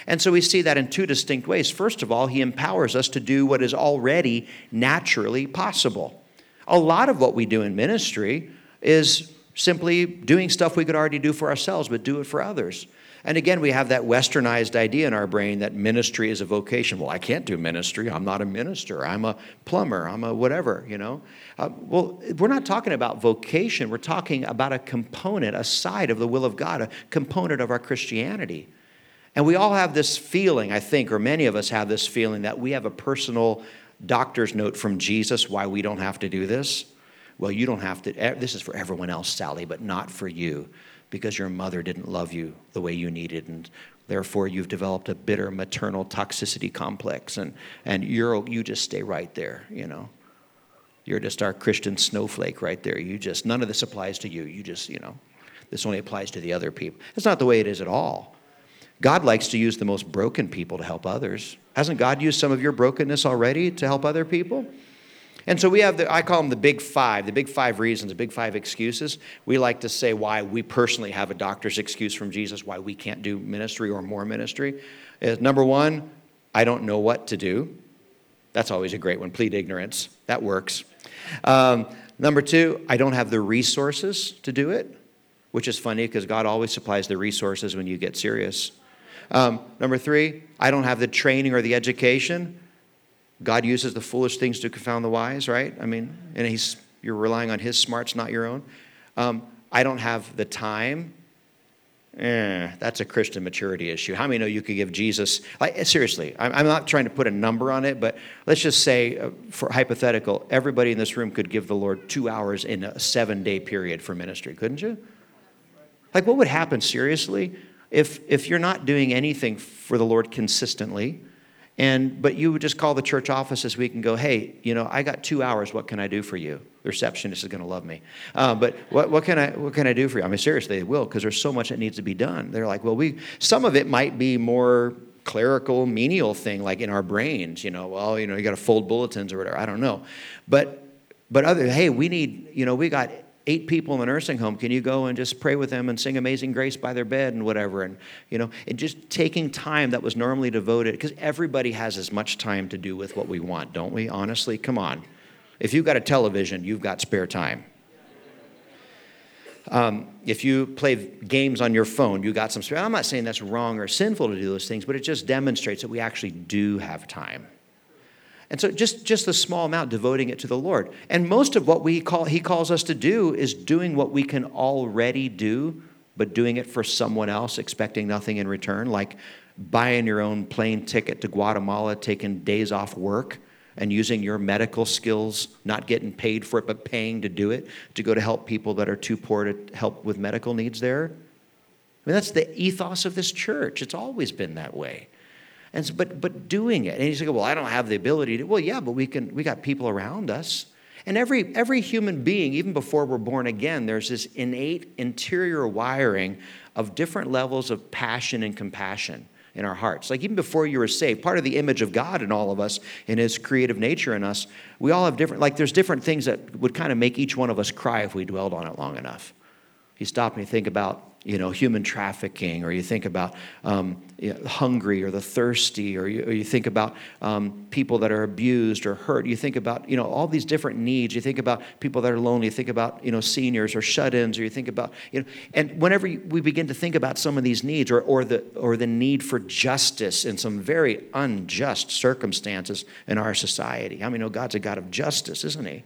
And so we see that in two distinct ways. First of all, he empowers us to do what is already naturally possible. A lot of what we do in ministry is simply doing stuff we could already do for ourselves, but do it for others. And again, we have that westernized idea in our brain that ministry is a vocation. Well, I can't do ministry. I'm not a minister. I'm a plumber. I'm a whatever, you know. Uh, well, we're not talking about vocation. We're talking about a component, a side of the will of God, a component of our Christianity. And we all have this feeling, I think, or many of us have this feeling that we have a personal doctor's note from Jesus why we don't have to do this. Well, you don't have to. This is for everyone else, Sally, but not for you because your mother didn't love you the way you needed and therefore you've developed a bitter maternal toxicity complex and, and you're, you just stay right there you know you're just our christian snowflake right there you just none of this applies to you you just you know this only applies to the other people it's not the way it is at all god likes to use the most broken people to help others hasn't god used some of your brokenness already to help other people and so we have the, I call them the big five, the big five reasons, the big five excuses. We like to say why we personally have a doctor's excuse from Jesus, why we can't do ministry or more ministry. Is number one, I don't know what to do. That's always a great one. Plead ignorance. That works. Um, number two, I don't have the resources to do it, which is funny because God always supplies the resources when you get serious. Um, number three, I don't have the training or the education. God uses the foolish things to confound the wise, right? I mean, and he's, you're relying on his smarts, not your own. Um, I don't have the time. Eh, that's a Christian maturity issue. How many know you could give Jesus, like, seriously, I'm, I'm not trying to put a number on it, but let's just say, uh, for hypothetical, everybody in this room could give the Lord two hours in a seven day period for ministry, couldn't you? Like, what would happen, seriously, if, if you're not doing anything for the Lord consistently? And but you would just call the church office this week and go, hey, you know, I got two hours. What can I do for you? The receptionist is going to love me. Uh, but what, what can I what can I do for you? I mean, seriously, they will because there's so much that needs to be done. They're like, well, we some of it might be more clerical, menial thing, like in our brains. You know, well, you know, you got to fold bulletins or whatever. I don't know, but but other, hey, we need, you know, we got eight people in the nursing home can you go and just pray with them and sing amazing grace by their bed and whatever? And you know and just taking time that was normally devoted because everybody has as much time to do with what we want don't we? Honestly come on. If you've got a television you've got spare time. Um, if you play games on your phone you got some spare i'm not saying that's wrong or sinful to do those things but it just demonstrates that we actually do have time and so just, just a small amount, devoting it to the Lord. And most of what we call, he calls us to do is doing what we can already do, but doing it for someone else, expecting nothing in return, like buying your own plane ticket to Guatemala, taking days off work, and using your medical skills, not getting paid for it, but paying to do it, to go to help people that are too poor to help with medical needs there. I mean, that's the ethos of this church. It's always been that way. And so, but but doing it. And you say, well, I don't have the ability to. Well, yeah, but we can. We got people around us. And every every human being, even before we're born again, there's this innate interior wiring of different levels of passion and compassion in our hearts. Like even before you were saved, part of the image of God in all of us, in His creative nature in us, we all have different. Like there's different things that would kind of make each one of us cry if we dwelled on it long enough. He stopped and you think about you know, human trafficking, or you think about um, hungry or the thirsty, or you, or you think about um, people that are abused or hurt. You think about, you know, all these different needs. You think about people that are lonely. You think about, you know, seniors or shut-ins, or you think about, you know, and whenever we begin to think about some of these needs, or, or the or the need for justice in some very unjust circumstances in our society. I mean, oh, God's a God of justice, isn't He?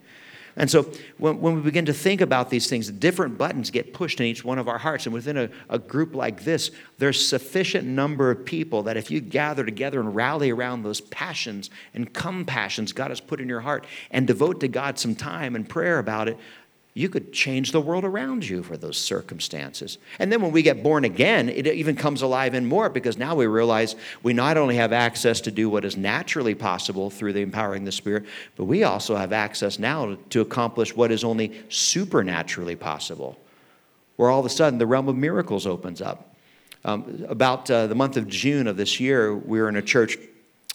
And so when, when we begin to think about these things, different buttons get pushed in each one of our hearts. And within a, a group like this, there's sufficient number of people that if you gather together and rally around those passions and compassions God has put in your heart and devote to God some time and prayer about it, you could change the world around you for those circumstances. And then when we get born again, it even comes alive in more because now we realize we not only have access to do what is naturally possible through the empowering the Spirit, but we also have access now to accomplish what is only supernaturally possible, where all of a sudden the realm of miracles opens up. Um, about uh, the month of June of this year, we were in a church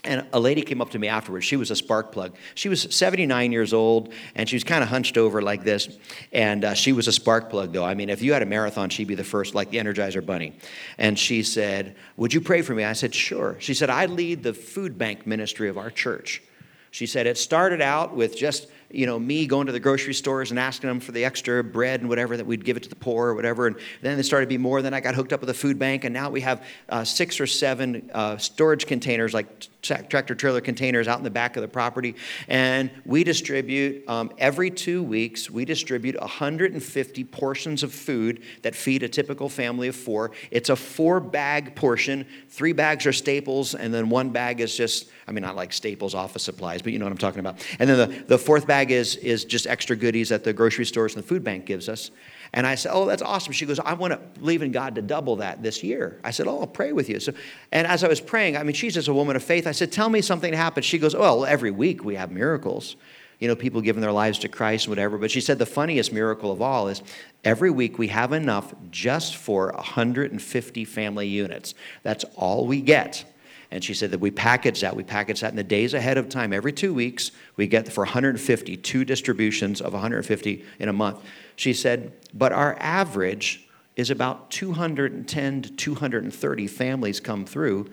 and a lady came up to me afterwards. She was a spark plug. She was 79 years old, and she was kind of hunched over like this. And uh, she was a spark plug, though. I mean, if you had a marathon, she'd be the first, like the Energizer Bunny. And she said, Would you pray for me? I said, Sure. She said, I lead the food bank ministry of our church. She said, It started out with just you know, me going to the grocery stores and asking them for the extra bread and whatever that we'd give it to the poor or whatever. And then there started to be more. Then I got hooked up with a food bank, and now we have uh, six or seven uh, storage containers, like tractor trailer containers, out in the back of the property. And we distribute um, every two weeks. We distribute 150 portions of food that feed a typical family of four. It's a four-bag portion. Three bags are staples, and then one bag is just I mean, not like Staples office supplies, but you know what I'm talking about. And then the, the fourth bag is, is just extra goodies that the grocery stores and the food bank gives us. And I said, Oh, that's awesome. She goes, I want to believe in God to double that this year. I said, Oh, I'll pray with you. So, and as I was praying, I mean, she's just a woman of faith. I said, Tell me something happened. She goes, Well, every week we have miracles. You know, people giving their lives to Christ, and whatever. But she said the funniest miracle of all is every week we have enough just for 150 family units. That's all we get. And she said that we package that. We package that in the days ahead of time. Every two weeks, we get for 150, two distributions of 150 in a month. She said, but our average is about 210 to 230 families come through,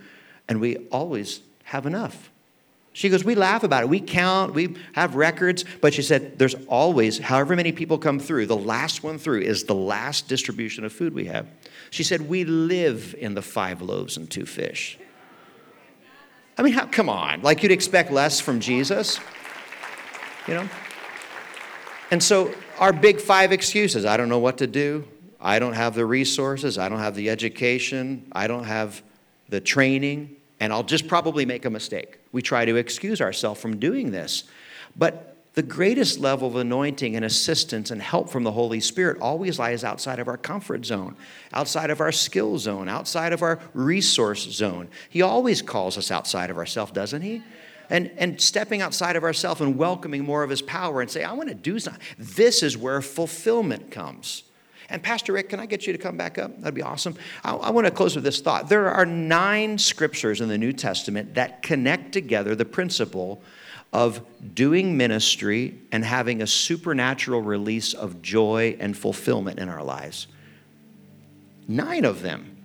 and we always have enough. She goes, We laugh about it. We count, we have records. But she said, There's always, however many people come through, the last one through is the last distribution of food we have. She said, We live in the five loaves and two fish. I mean, how, come on. Like you'd expect less from Jesus, you know? And so, our big five excuses I don't know what to do. I don't have the resources. I don't have the education. I don't have the training. And I'll just probably make a mistake. We try to excuse ourselves from doing this. But the greatest level of anointing and assistance and help from the Holy Spirit always lies outside of our comfort zone, outside of our skill zone, outside of our resource zone. He always calls us outside of ourselves, doesn't he? And, and stepping outside of ourselves and welcoming more of his power and say, I want to do something. This is where fulfillment comes. And Pastor Rick, can I get you to come back up? That'd be awesome. I, I, want to close with this thought. There are nine scriptures in the New Testament that connect together the principle of doing ministry and having a supernatural release of joy and fulfillment in our lives. Nine of them.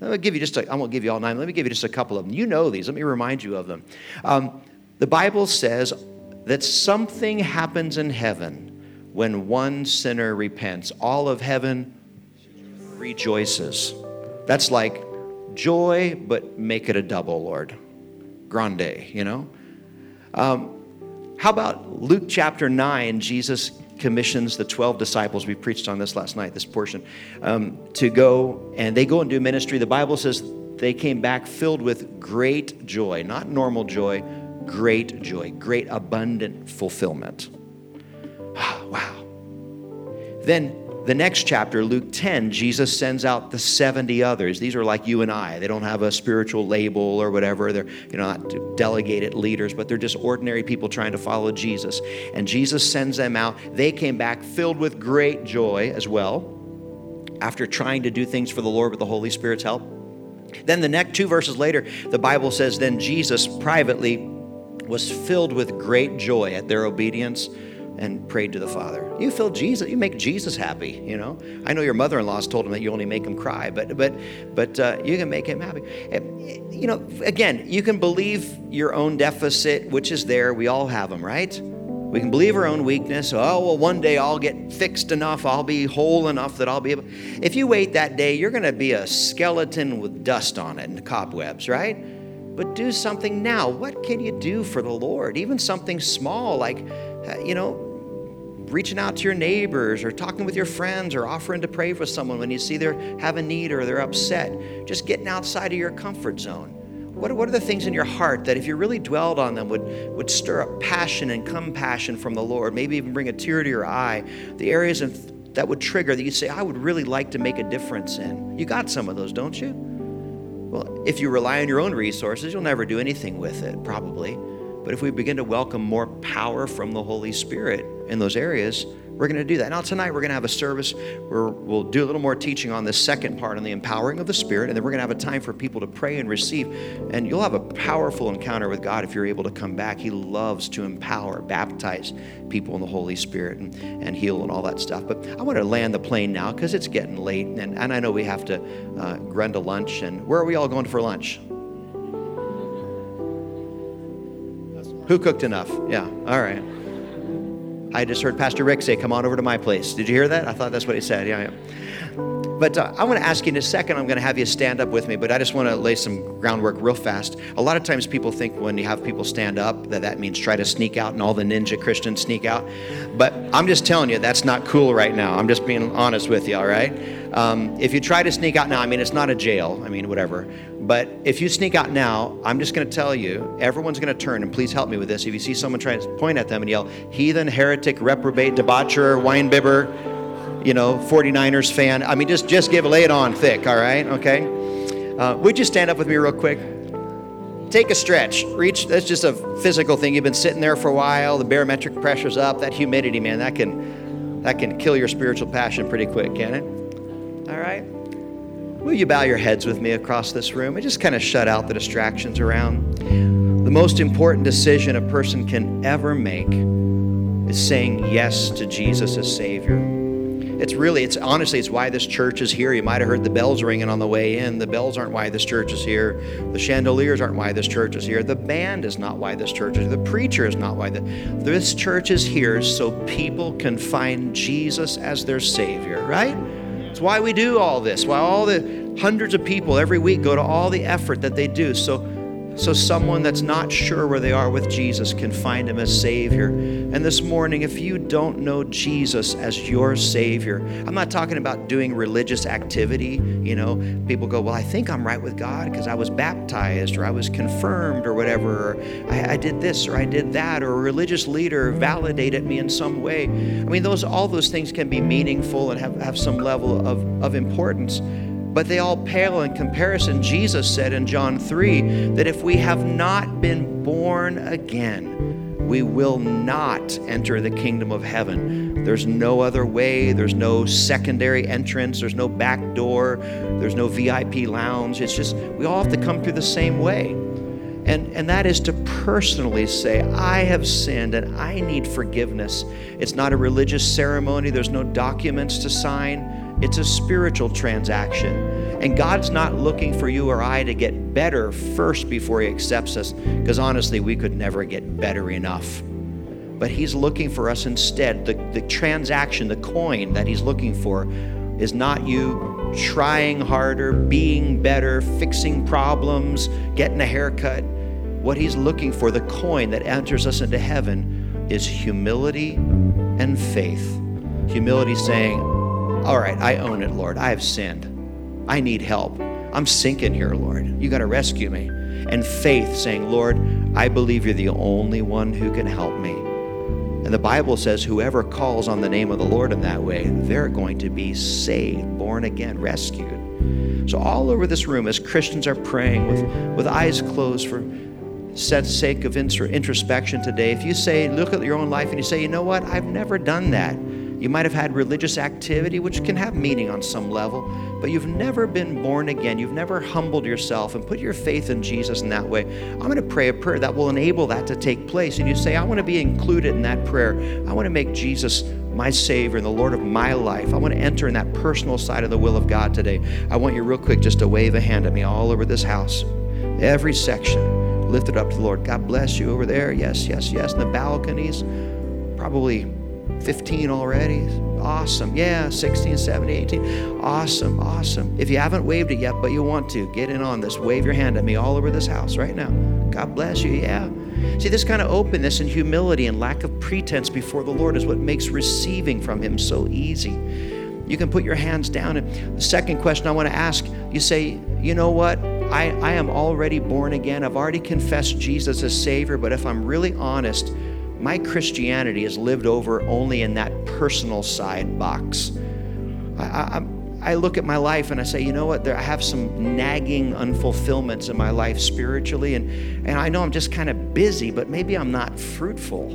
Let me give you just a, I won't give you all nine. Let me give you just a couple of them. You know these. Let me remind you of them. Um, the Bible says that something happens in heaven when one sinner repents. All of heaven rejoices. That's like joy, but make it a double, Lord. Grande, you know? Um, how about Luke chapter 9? Jesus commissions the 12 disciples. We preached on this last night, this portion, um, to go and they go and do ministry. The Bible says they came back filled with great joy, not normal joy, great joy, great abundant fulfillment. wow. Then the next chapter, Luke 10, Jesus sends out the 70 others. These are like you and I. They don't have a spiritual label or whatever. They're you know, not delegated leaders, but they're just ordinary people trying to follow Jesus. And Jesus sends them out. They came back filled with great joy as well after trying to do things for the Lord with the Holy Spirit's help. Then the next two verses later, the Bible says, Then Jesus privately was filled with great joy at their obedience and prayed to the Father. You feel Jesus, you make Jesus happy, you know. I know your mother-in-law's told him that you only make him cry, but but but uh, you can make him happy. You know, again, you can believe your own deficit, which is there. We all have them, right? We can believe our own weakness. Oh, well, one day I'll get fixed enough. I'll be whole enough that I'll be able. If you wait that day, you're going to be a skeleton with dust on it and cobwebs, right? But do something now. What can you do for the Lord? Even something small like, uh, you know, reaching out to your neighbors or talking with your friends or offering to pray for someone when you see they have a need or they're upset. Just getting outside of your comfort zone. What, what are the things in your heart that, if you really dwelled on them, would, would stir up passion and compassion from the Lord? Maybe even bring a tear to your eye. The areas that would trigger that you say, I would really like to make a difference in. You got some of those, don't you? Well, if you rely on your own resources, you'll never do anything with it, probably. But if we begin to welcome more power from the Holy Spirit in those areas, we're going to do that. Now, tonight we're going to have a service where we'll do a little more teaching on the second part on the empowering of the Spirit, and then we're going to have a time for people to pray and receive. And you'll have a powerful encounter with God if you're able to come back. He loves to empower, baptize people in the Holy Spirit, and, and heal and all that stuff. But I want to land the plane now because it's getting late, and, and I know we have to uh, run to lunch. And where are we all going for lunch? Who cooked enough? Yeah, all right. I just heard Pastor Rick say, Come on over to my place. Did you hear that? I thought that's what he said. Yeah, yeah. But uh, I want to ask you in a second, I'm going to have you stand up with me, but I just want to lay some groundwork real fast. A lot of times people think when you have people stand up that that means try to sneak out and all the ninja Christians sneak out. But I'm just telling you, that's not cool right now. I'm just being honest with you, all right? Um, if you try to sneak out now, I mean, it's not a jail, I mean, whatever. But if you sneak out now, I'm just going to tell you, everyone's going to turn, and please help me with this. If you see someone trying to point at them and yell, heathen, heretic, reprobate, debaucher, wine bibber, you know, 49ers fan. I mean, just just give a lay it on thick, all right? Okay. Uh, would you stand up with me real quick? Take a stretch. Reach. That's just a physical thing. You've been sitting there for a while. The barometric pressure's up. That humidity, man, that can that can kill your spiritual passion pretty quick, can it? All right. Will you bow your heads with me across this room and just kind of shut out the distractions around? The most important decision a person can ever make is saying yes to Jesus as Savior. It's really, it's honestly, it's why this church is here. You might have heard the bells ringing on the way in. The bells aren't why this church is here. The chandeliers aren't why this church is here. The band is not why this church is here. The preacher is not why the, this church is here so people can find Jesus as their Savior, right? It's why we do all this, why all the hundreds of people every week go to all the effort that they do. So so someone that's not sure where they are with Jesus can find him as Savior. And this morning, if you don't know Jesus as your Savior, I'm not talking about doing religious activity. You know, people go, Well, I think I'm right with God because I was baptized or I was confirmed or whatever, or I, I did this or I did that, or a religious leader validated me in some way. I mean, those all those things can be meaningful and have, have some level of, of importance but they all pale in comparison. Jesus said in John 3 that if we have not been born again, we will not enter the kingdom of heaven. There's no other way, there's no secondary entrance, there's no back door, there's no VIP lounge. It's just we all have to come through the same way. And, and that is to personally say, I have sinned and I need forgiveness. It's not a religious ceremony, there's no documents to sign. It's a spiritual transaction. And God's not looking for you or I to get better first before He accepts us, because honestly, we could never get better enough. But He's looking for us instead. The, the transaction, the coin that He's looking for, is not you trying harder, being better, fixing problems, getting a haircut. What He's looking for, the coin that enters us into heaven, is humility and faith. Humility saying, all right, I own it, Lord. I have sinned. I need help. I'm sinking here, Lord. You got to rescue me. And faith saying, Lord, I believe you're the only one who can help me. And the Bible says, whoever calls on the name of the Lord in that way, they're going to be saved, born again, rescued. So, all over this room, as Christians are praying with, with eyes closed for said sake of introspection today, if you say, look at your own life and you say, you know what, I've never done that. You might have had religious activity, which can have meaning on some level, but you've never been born again. You've never humbled yourself and put your faith in Jesus in that way. I'm going to pray a prayer that will enable that to take place. And you say, I want to be included in that prayer. I want to make Jesus my Savior and the Lord of my life. I want to enter in that personal side of the will of God today. I want you, real quick, just to wave a hand at me all over this house. Every section, lift it up to the Lord. God bless you over there. Yes, yes, yes. In the balconies, probably 15 already. Awesome. Yeah, 16, 17, 18. Awesome, awesome. If you haven't waved it yet, but you want to, get in on this. Wave your hand at me all over this house right now. God bless you. Yeah. See, this kind of openness and humility and lack of pretense before the Lord is what makes receiving from Him so easy. You can put your hands down. And the second question I want to ask you say, you know what? I, I am already born again. I've already confessed Jesus as Savior, but if I'm really honest, my Christianity is lived over only in that personal side box. I, I, I look at my life and I say, you know what? There, I have some nagging unfulfillments in my life spiritually, and, and I know I'm just kind of busy, but maybe I'm not fruitful.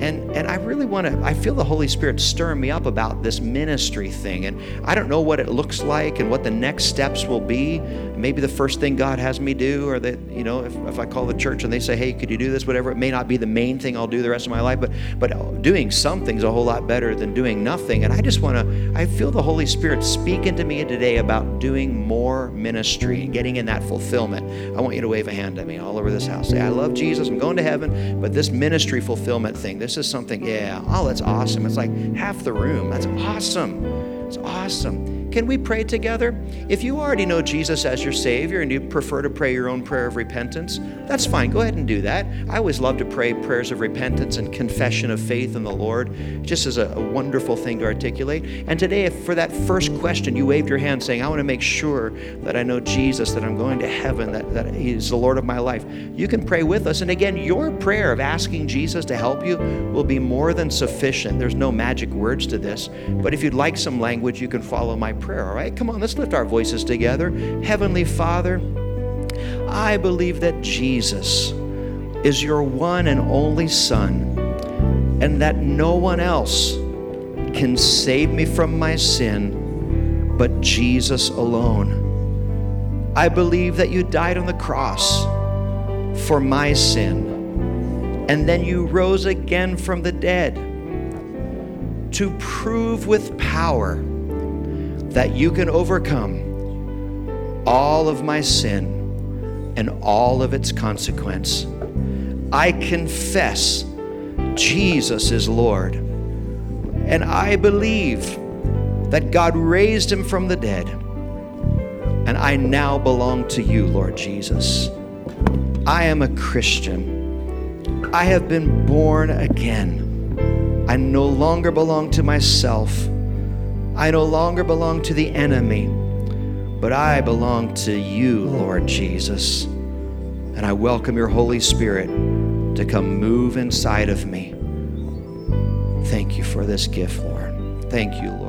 And, and I really want to, I feel the Holy Spirit stirring me up about this ministry thing. And I don't know what it looks like and what the next steps will be. Maybe the first thing God has me do, or that, you know, if, if I call the church and they say, hey, could you do this, whatever, it may not be the main thing I'll do the rest of my life, but, but doing something's a whole lot better than doing nothing. And I just want to, I feel the Holy Spirit speaking to me today about doing more ministry and getting in that fulfillment. I want you to wave a hand at me all over this house. Say, I love Jesus, I'm going to heaven, but this ministry fulfillment thing, this is something, yeah, oh, that's awesome. It's like half the room. That's awesome. It's awesome. Can we pray together? If you already know Jesus as your Savior and you prefer to pray your own prayer of repentance, that's fine. Go ahead and do that. I always love to pray prayers of repentance and confession of faith in the Lord, just as a, a wonderful thing to articulate. And today, if for that first question you waved your hand saying, I want to make sure that I know Jesus, that I'm going to heaven, that, that He's the Lord of my life, you can pray with us. And again, your prayer of asking Jesus to help you will be more than sufficient. There's no magic words to this. But if you'd like some language, you can follow my prayer, all right? Come on, let's lift our voices together. Heavenly Father, I believe that Jesus is your one and only Son, and that no one else can save me from my sin but Jesus alone. I believe that you died on the cross for my sin, and then you rose again from the dead to prove with power that you can overcome all of my sin and all of its consequence. I confess Jesus is Lord, and I believe that God raised him from the dead, and I now belong to you, Lord Jesus. I am a Christian. I have been born again. I no longer belong to myself. I no longer belong to the enemy, but I belong to you, Lord Jesus. And I welcome your Holy Spirit to come move inside of me. Thank you for this gift, Lord. Thank you, Lord.